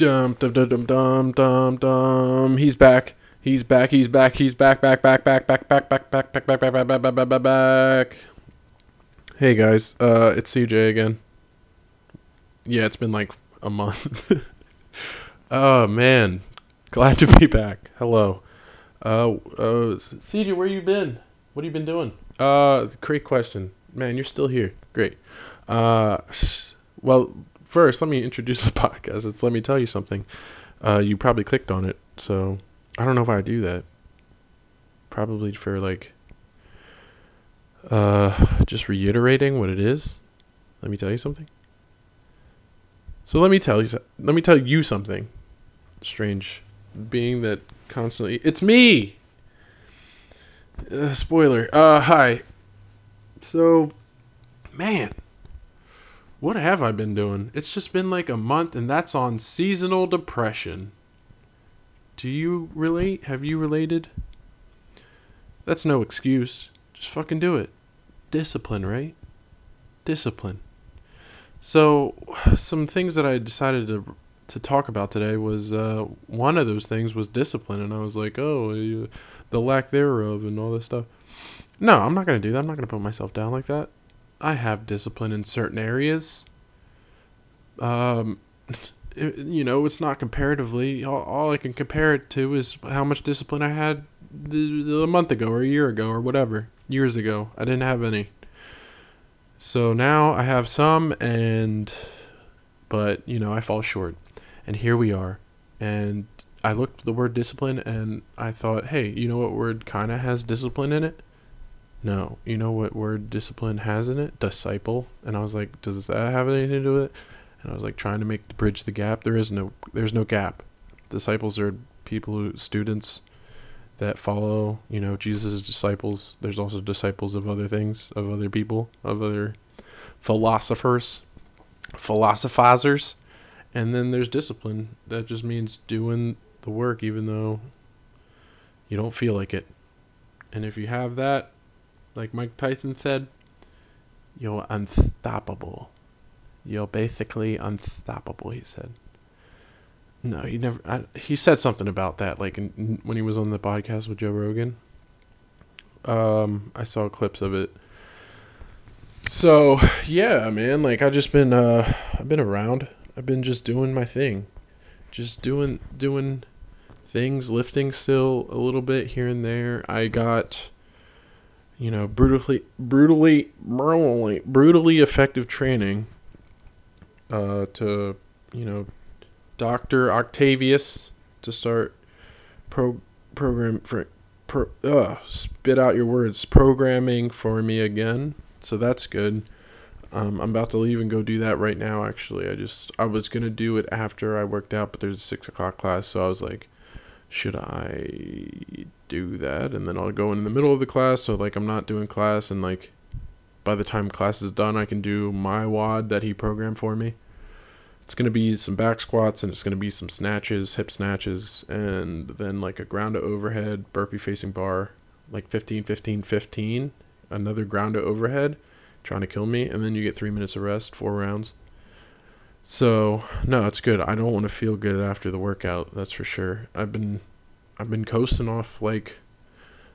Dum dum dum dum dum dum. He's back. He's back. He's back. He's back. Back. Back. Back. Back. Back. Back. Back. Back. Back. Back. Back. Back. Back. Back. Back. Hey guys. Uh, it's CJ again. Yeah, it's been like a month. oh man, glad to be back. Hello. Uh, uh, CJ, where you been? What have you been doing? Uh, great question. Man, you're still here. Great. Uh, well, first, let me introduce the podcast. It's let me tell you something. Uh, you probably clicked on it, so I don't know if I do that. Probably for like, uh, just reiterating what it is. Let me tell you something. So let me tell you. Let me tell you something. Strange, being that constantly it's me. Uh, spoiler. Uh, hi. So, man, what have I been doing? It's just been like a month, and that's on seasonal depression. Do you relate? Have you related? That's no excuse. Just fucking do it. Discipline, right? Discipline. So, some things that I decided to to talk about today was uh, one of those things was discipline, and I was like, oh, you, the lack thereof, and all this stuff. No, I'm not gonna do that. I'm not gonna put myself down like that. I have discipline in certain areas. Um, you know, it's not comparatively. All, all I can compare it to is how much discipline I had the, a month ago or a year ago or whatever. Years ago, I didn't have any. So now I have some, and but you know I fall short, and here we are. And I looked the word discipline, and I thought, hey, you know what word kind of has discipline in it? No, you know what word discipline has in it? Disciple. And I was like, does that have anything to do with it? And I was like trying to make the bridge the gap. There is no there's no gap. Disciples are people who students that follow, you know, Jesus' disciples. There's also disciples of other things, of other people, of other philosophers, philosophizers. And then there's discipline. That just means doing the work even though you don't feel like it. And if you have that, like Mike Tyson said, you're unstoppable. You're basically unstoppable, he said. No, he never. I, he said something about that, like in, when he was on the podcast with Joe Rogan. Um, I saw clips of it. So yeah, man, like I've just been, uh, I've been around. I've been just doing my thing, just doing doing things, lifting still a little bit here and there. I got you know, brutally, brutally, brutally, brutally effective training uh, to, you know, Doctor Octavius to start pro program for pro. Uh, spit out your words. Programming for me again, so that's good. Um, I'm about to leave and go do that right now. Actually, I just I was gonna do it after I worked out, but there's a six o'clock class, so I was like, should I do that and then I'll go in the middle of the class so like I'm not doing class and like by the time class is done I can do my WOD that he programmed for me. It's to be some back squats and it's to be some snatches, hip snatches and then like a ground to overhead burpee facing bar like 15 15 15 another ground to overhead trying to kill me and then you get 3 minutes of rest, 4 rounds. So, no, it's good. I don't want to feel good after the workout, that's for sure. I've been I've been coasting off like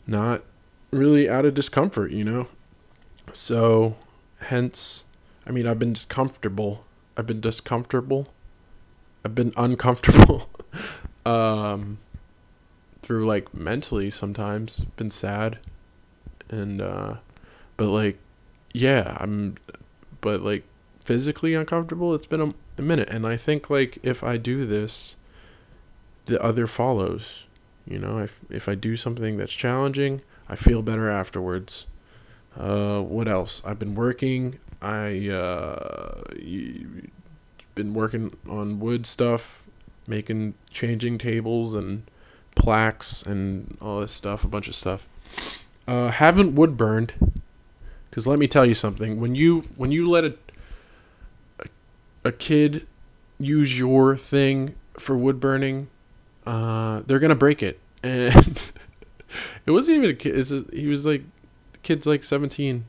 not really out of discomfort, you know. So, hence, I mean, I've been discomfortable. I've been discomfortable. I've been uncomfortable. um, through like mentally sometimes been sad, and uh, but like, yeah, I'm, but like physically uncomfortable. It's been a, a minute, and I think like if I do this, the other follows. You know, if if I do something that's challenging, I feel better afterwards. Uh, what else? I've been working. I uh, been working on wood stuff, making changing tables and plaques and all this stuff, a bunch of stuff. Uh, haven't wood burned, because let me tell you something. When you when you let a a kid use your thing for wood burning, uh, they're gonna break it. And it wasn't even a kid. It's a, he was like, the kid's like seventeen.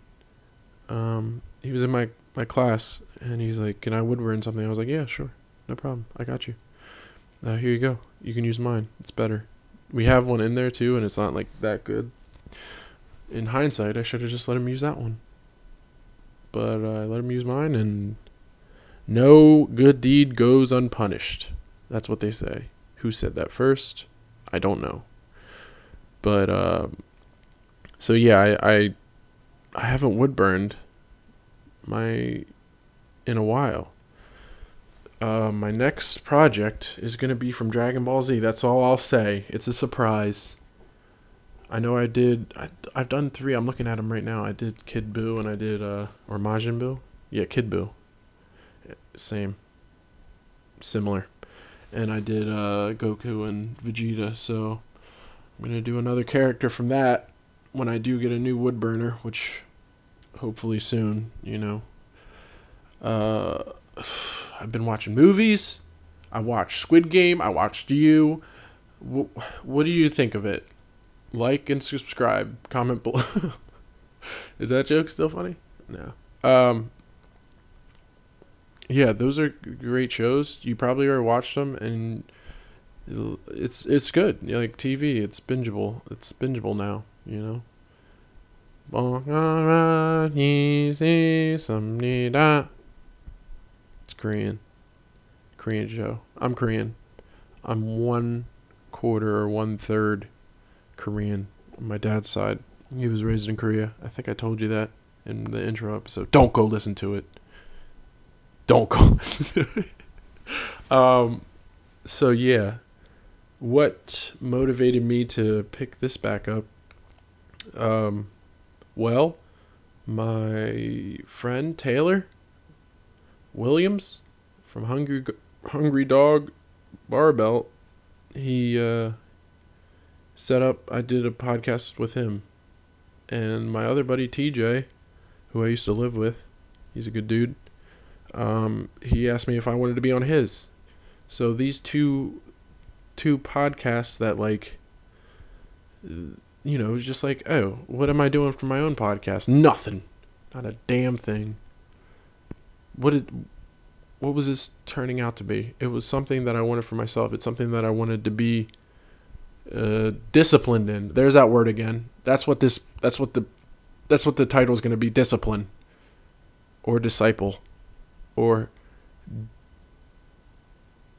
Um, he was in my my class, and he's like, "Can I wood burn something?" I was like, "Yeah, sure, no problem. I got you." Uh, here you go. You can use mine. It's better. We have one in there too, and it's not like that good. In hindsight, I should have just let him use that one. But uh, I let him use mine, and no good deed goes unpunished. That's what they say. Who said that first? I don't know. But uh, so yeah, I, I I haven't wood burned my in a while. Uh, my next project is to be from Dragon Ball Z. That's all I'll say. It's a surprise. I know I did. I, I've done three. I'm looking at them right now. I did Kid Buu and I did uh or Majin Buu. Yeah, Kid Buu. Same. Similar. And I did uh Goku and Vegeta. So I'm gonna do another character from that when I do get a new wood burner, which hopefully soon. You know. Uh, I've been watching movies. I watched Squid Game. I watched you. What, what do you think of it? Like and subscribe. Comment below. Is that joke still funny? No. Um. Yeah, those are great shows. You probably already watched them, and it's it's good. You know, like TV, it's bingeable. It's bingeable now. You know. It's Korean. Korean show. I'm Korean. I'm one quarter or one third Korean on my dad's side. He was raised in Korea. I think I told you that in the intro episode. Don't go listen to it. Don't it. um, so yeah, what motivated me to pick this back up? Um, well, my friend Taylor Williams from Hungry Hungry Dog Barbell, he uh, set up. I did a podcast with him, and my other buddy TJ, who I used to live with, he's a good dude. Um, he asked me if I wanted to be on his. So these two, two podcasts that like, you know, it was just like, oh, what am I doing for my own podcast? Nothing, not a damn thing what did what was this turning out to be? It was something that I wanted for myself. It's something that I wanted to be uh, disciplined in. There's that word again. That's what this. That's what the. That's what the title is going to be. Discipline. Or disciple. Or.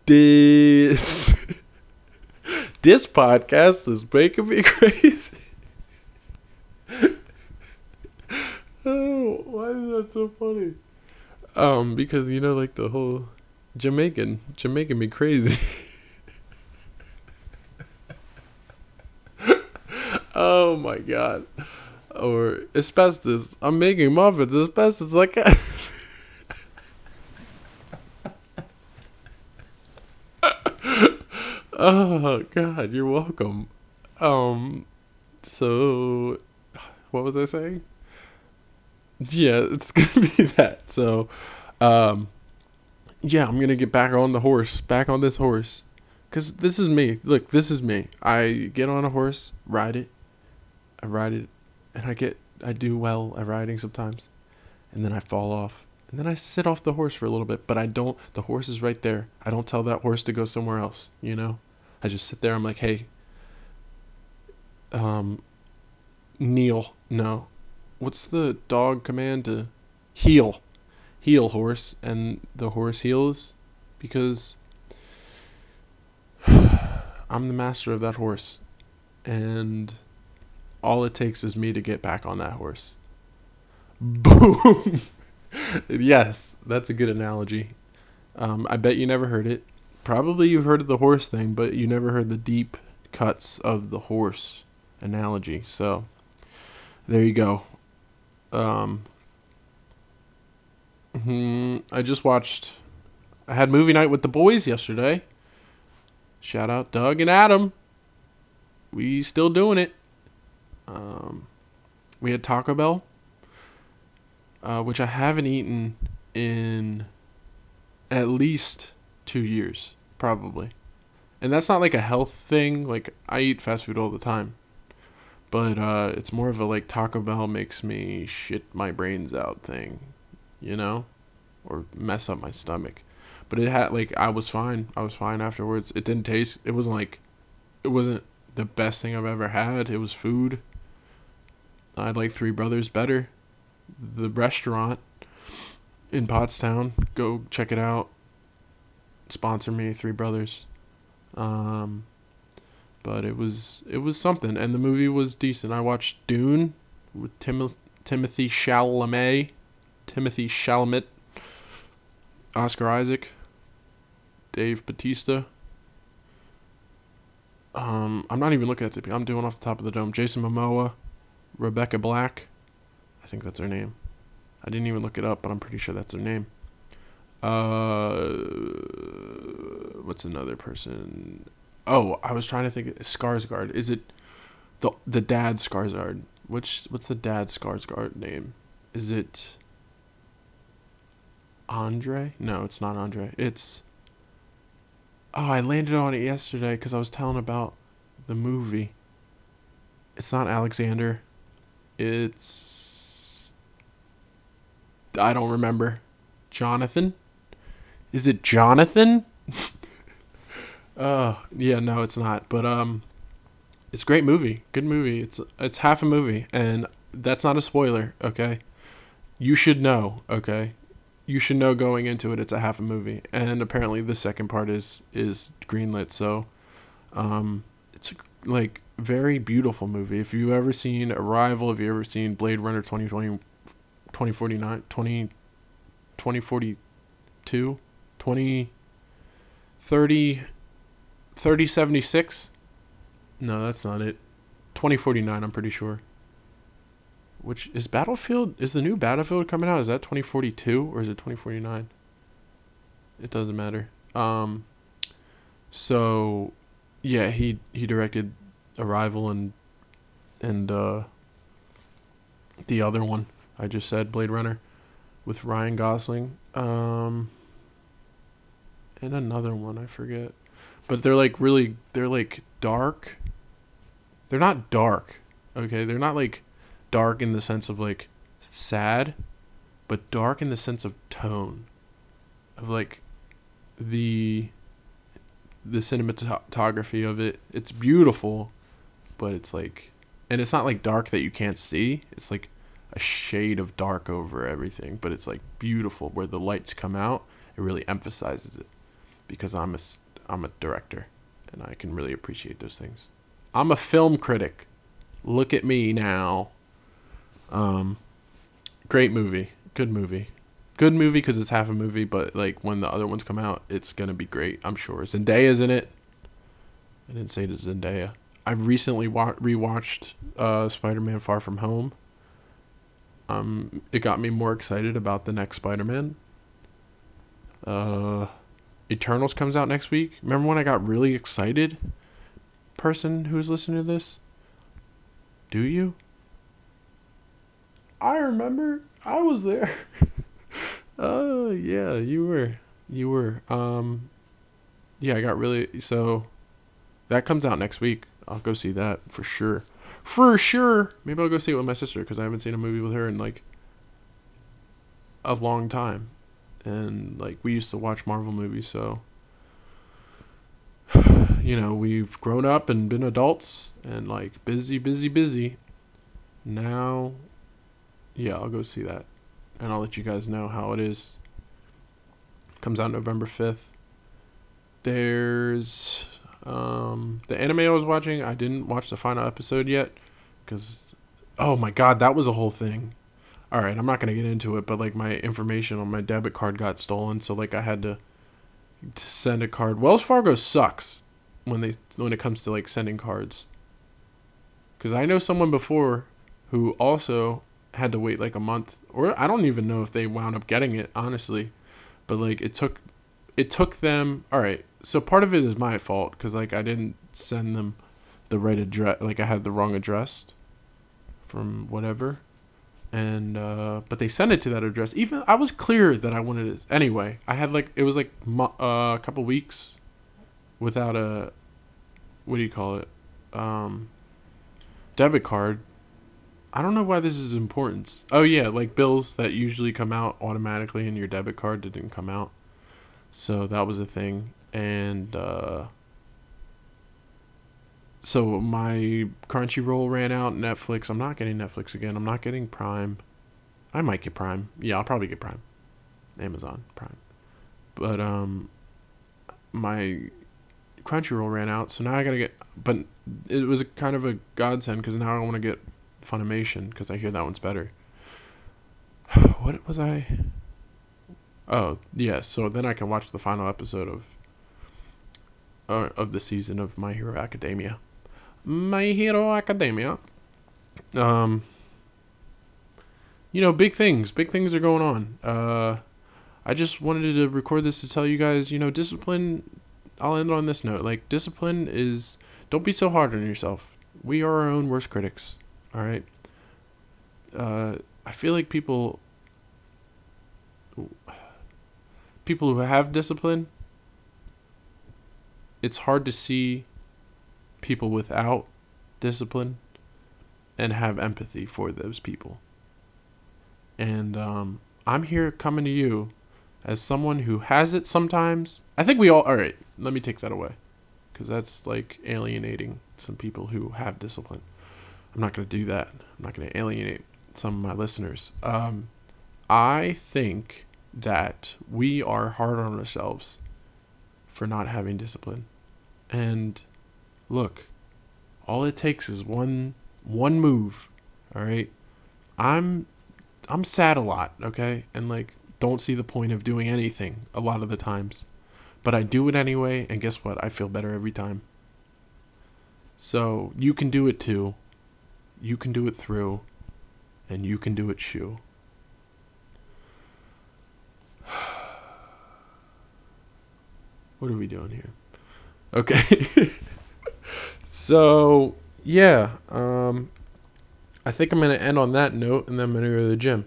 This. this podcast is making me crazy. oh, why is that so funny? Um, because you know, like the whole Jamaican, Jamaican me crazy. oh my god. Or asbestos. I'm making muffins. Asbestos like oh god, you're welcome. Um so what was I saying? yeah, it's gonna be that. So, um, yeah, I'm gonna get back on the horse, back on this horse, cause this is me. Look, this is me. I get on a horse, ride it, I ride it, and I get, I do well at riding sometimes, and then I fall off, and then I sit off the horse for a little bit. But I don't. The horse is right there. I don't tell that horse to go somewhere else. You know, I just sit there. I'm like, hey, um, kneel. No, what's the dog command to heel? Heel horse, and the horse heals because I'm the master of that horse, and all it takes is me to get back on that horse. Boom. yes, that's a good analogy. Um, I bet you never heard it. Probably you've heard of the horse thing, but you never heard the deep cuts of the horse analogy. So there you go. Um, hmm, I just watched. I had movie night with the boys yesterday. Shout out Doug and Adam. We still doing it. Um, we had Taco Bell, uh, which I haven't eaten in at least two years, probably. And that's not like a health thing. Like I eat fast food all the time but uh, it's more of a like Taco Bell makes me shit my brains out thing, you know, or mess up my stomach. but it had like I was fine. I was fine afterwards. It didn't taste. It wasn't like, it wasn't the best thing I've ever had. It was food. I like Three Brothers better. The restaurant in Pottstown. Go check it out. Sponsor me, Three Brothers. Um, but it was it was something, and the movie was decent. I watched Dune with Tim- Timothy Chalamet, Timothy Chalamet, Oscar Isaac, Dave Batista. Um, I'm not even looking at the. I'm doing off the top of the dome. Jason Momoa, Rebecca Black, I think that's her name. I didn't even look it up, but I'm pretty sure that's her name. Uh, what's another person? Oh, I was trying to think. Skarsgård. Is it the the dad Skarsgård? Which what's the dad Skarsgård name? Is it Andre? No, it's not Andre. It's Oh, I landed on it yesterday because I was telling about the movie. It's not Alexander. It's I don't remember. Jonathan? Is it Jonathan? Oh, yeah, no, it's not. But um it's a great movie. Good movie. It's it's half a movie and that's not a spoiler, okay? You should know, okay? You should know going into it it's a half a movie. And apparently the second part is is greenlit, so um it's a, like very beautiful movie. If you've ever seen Arrival, if you ever seen Blade Runner 2020 2049 20 2042 20 30 3076 no that's not it. 2049 i'm pretty sure. Which is battlefield is the new battlefield coming out? Is that 2042 or is it 2049 it doesn't matter. Um so yeah he he directed arrival and and uh the other one i just said blade runner with ryan gosling. Um and another one i forget. But they're like really they're like dark. They're not dark okay? They're not like dark in the sense of like sad but dark in the sense of tone. Of like the the cinematography of it. It's beautiful but it's like and it's not like dark that you can't see. It's like a shade of dark over everything but it's like beautiful where the lights come out. It really emphasizes it because i'm a I'm a director and I can really appreciate those things. I'm a film critic. Look at me now. Um great movie. Good movie. Good movie cuz it's half a movie, but like when the other ones come out, it's to be great, I'm sure. Zendaya's in it. I didn't say is Zendaya. I've recently wa- rewatched uh Spider-Man Far From Home. Um it got me more excited about the next Spider-Man. Uh Eternals comes out next week. Remember when I got really excited? Person who's listening to this? Do you? I remember. I was there. Oh, uh, yeah, you were. You were. Um Yeah, I got really so that comes out next week. I'll go see that for sure. For sure. Maybe I'll go see it with my sister cuz I haven't seen a movie with her in like a long time and like we used to watch Marvel movies, so you know, we've grown up and been adults and like busy, busy, busy. Now, yeah, I'll go see that and I'll let you guys know how it is. Comes out November 5th. There's um the anime I was watching, I didn't watch the final episode yet cuz oh my god, that was a whole thing all right, I'm not gonna get into it, but like my information on my debit card got stolen, so like I had to, to send a card. Wells Fargo sucks when they when it comes to like sending cards. Cause I know someone before who also had to wait like a month, or I don't even know if they wound up getting it honestly, but like it took, it took them. All right, so part of it is my fault because like I didn't send them the right address, like I had the wrong address from whatever and uh, but they sent it to that address. Even I was clear that I wanted it anyway. I had like it was like uh, a couple weeks without a what do you call it um, debit card. I don't know why this is important. Oh yeah, like bills that usually come out automatically in your debit card didn't come out. So that was a thing. And uh, so my Crunchyroll ran out. Netflix. I'm not getting Netflix again. I'm not getting Prime. I might get Prime. Yeah, I'll probably get Prime. Amazon Prime. But um, my Crunchyroll ran out, so now I gotta get. But it was kind of a godsend because now I want to get Funimation because I hear that one's better. what was I? Oh yeah, so then I can watch the final episode of uh, of the season of My Hero Academia. My Hero Academia. Um, you know, big things, big things are going on. Uh, I just wanted to record this to tell you guys, you know, discipline. I'll end on this note. Like, discipline is. Don't be so hard on yourself. We are our own worst critics. All right. Uh, I feel like people. People who have discipline. It's hard to see people without discipline and have empathy for those people. And um, I'm here coming to you as someone who has it sometimes. I think we all. All right, let me take that away, because that's like alienating some people who have discipline. I'm not going to do that. I'm not going to alienate some of my listeners. Um, I think that we are hard on ourselves for not having discipline. And look, all it takes is one one move. All right. I'm I'm sad a lot, okay? And like don't see the point of doing anything a lot of the times. But I do it anyway, and guess what? I feel better every time. So you can do it too. You can do it through, and you can do it shoe. what are we doing here? Okay. so yeah, um, I think I'm gonna end on that note, and then I'm gonna go to the gym,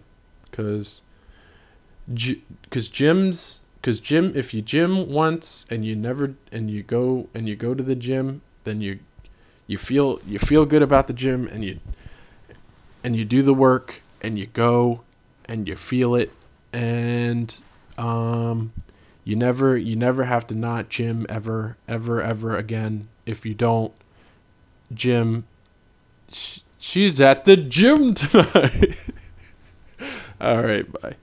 cause because gyms because gym if you gym once and you never and you go and you go to the gym then you you feel you feel good about the gym and you and you do the work and you go and you feel it. And um you never you never have to not gym ever ever ever again if you don't gym. She's at the gym tonight. All right bye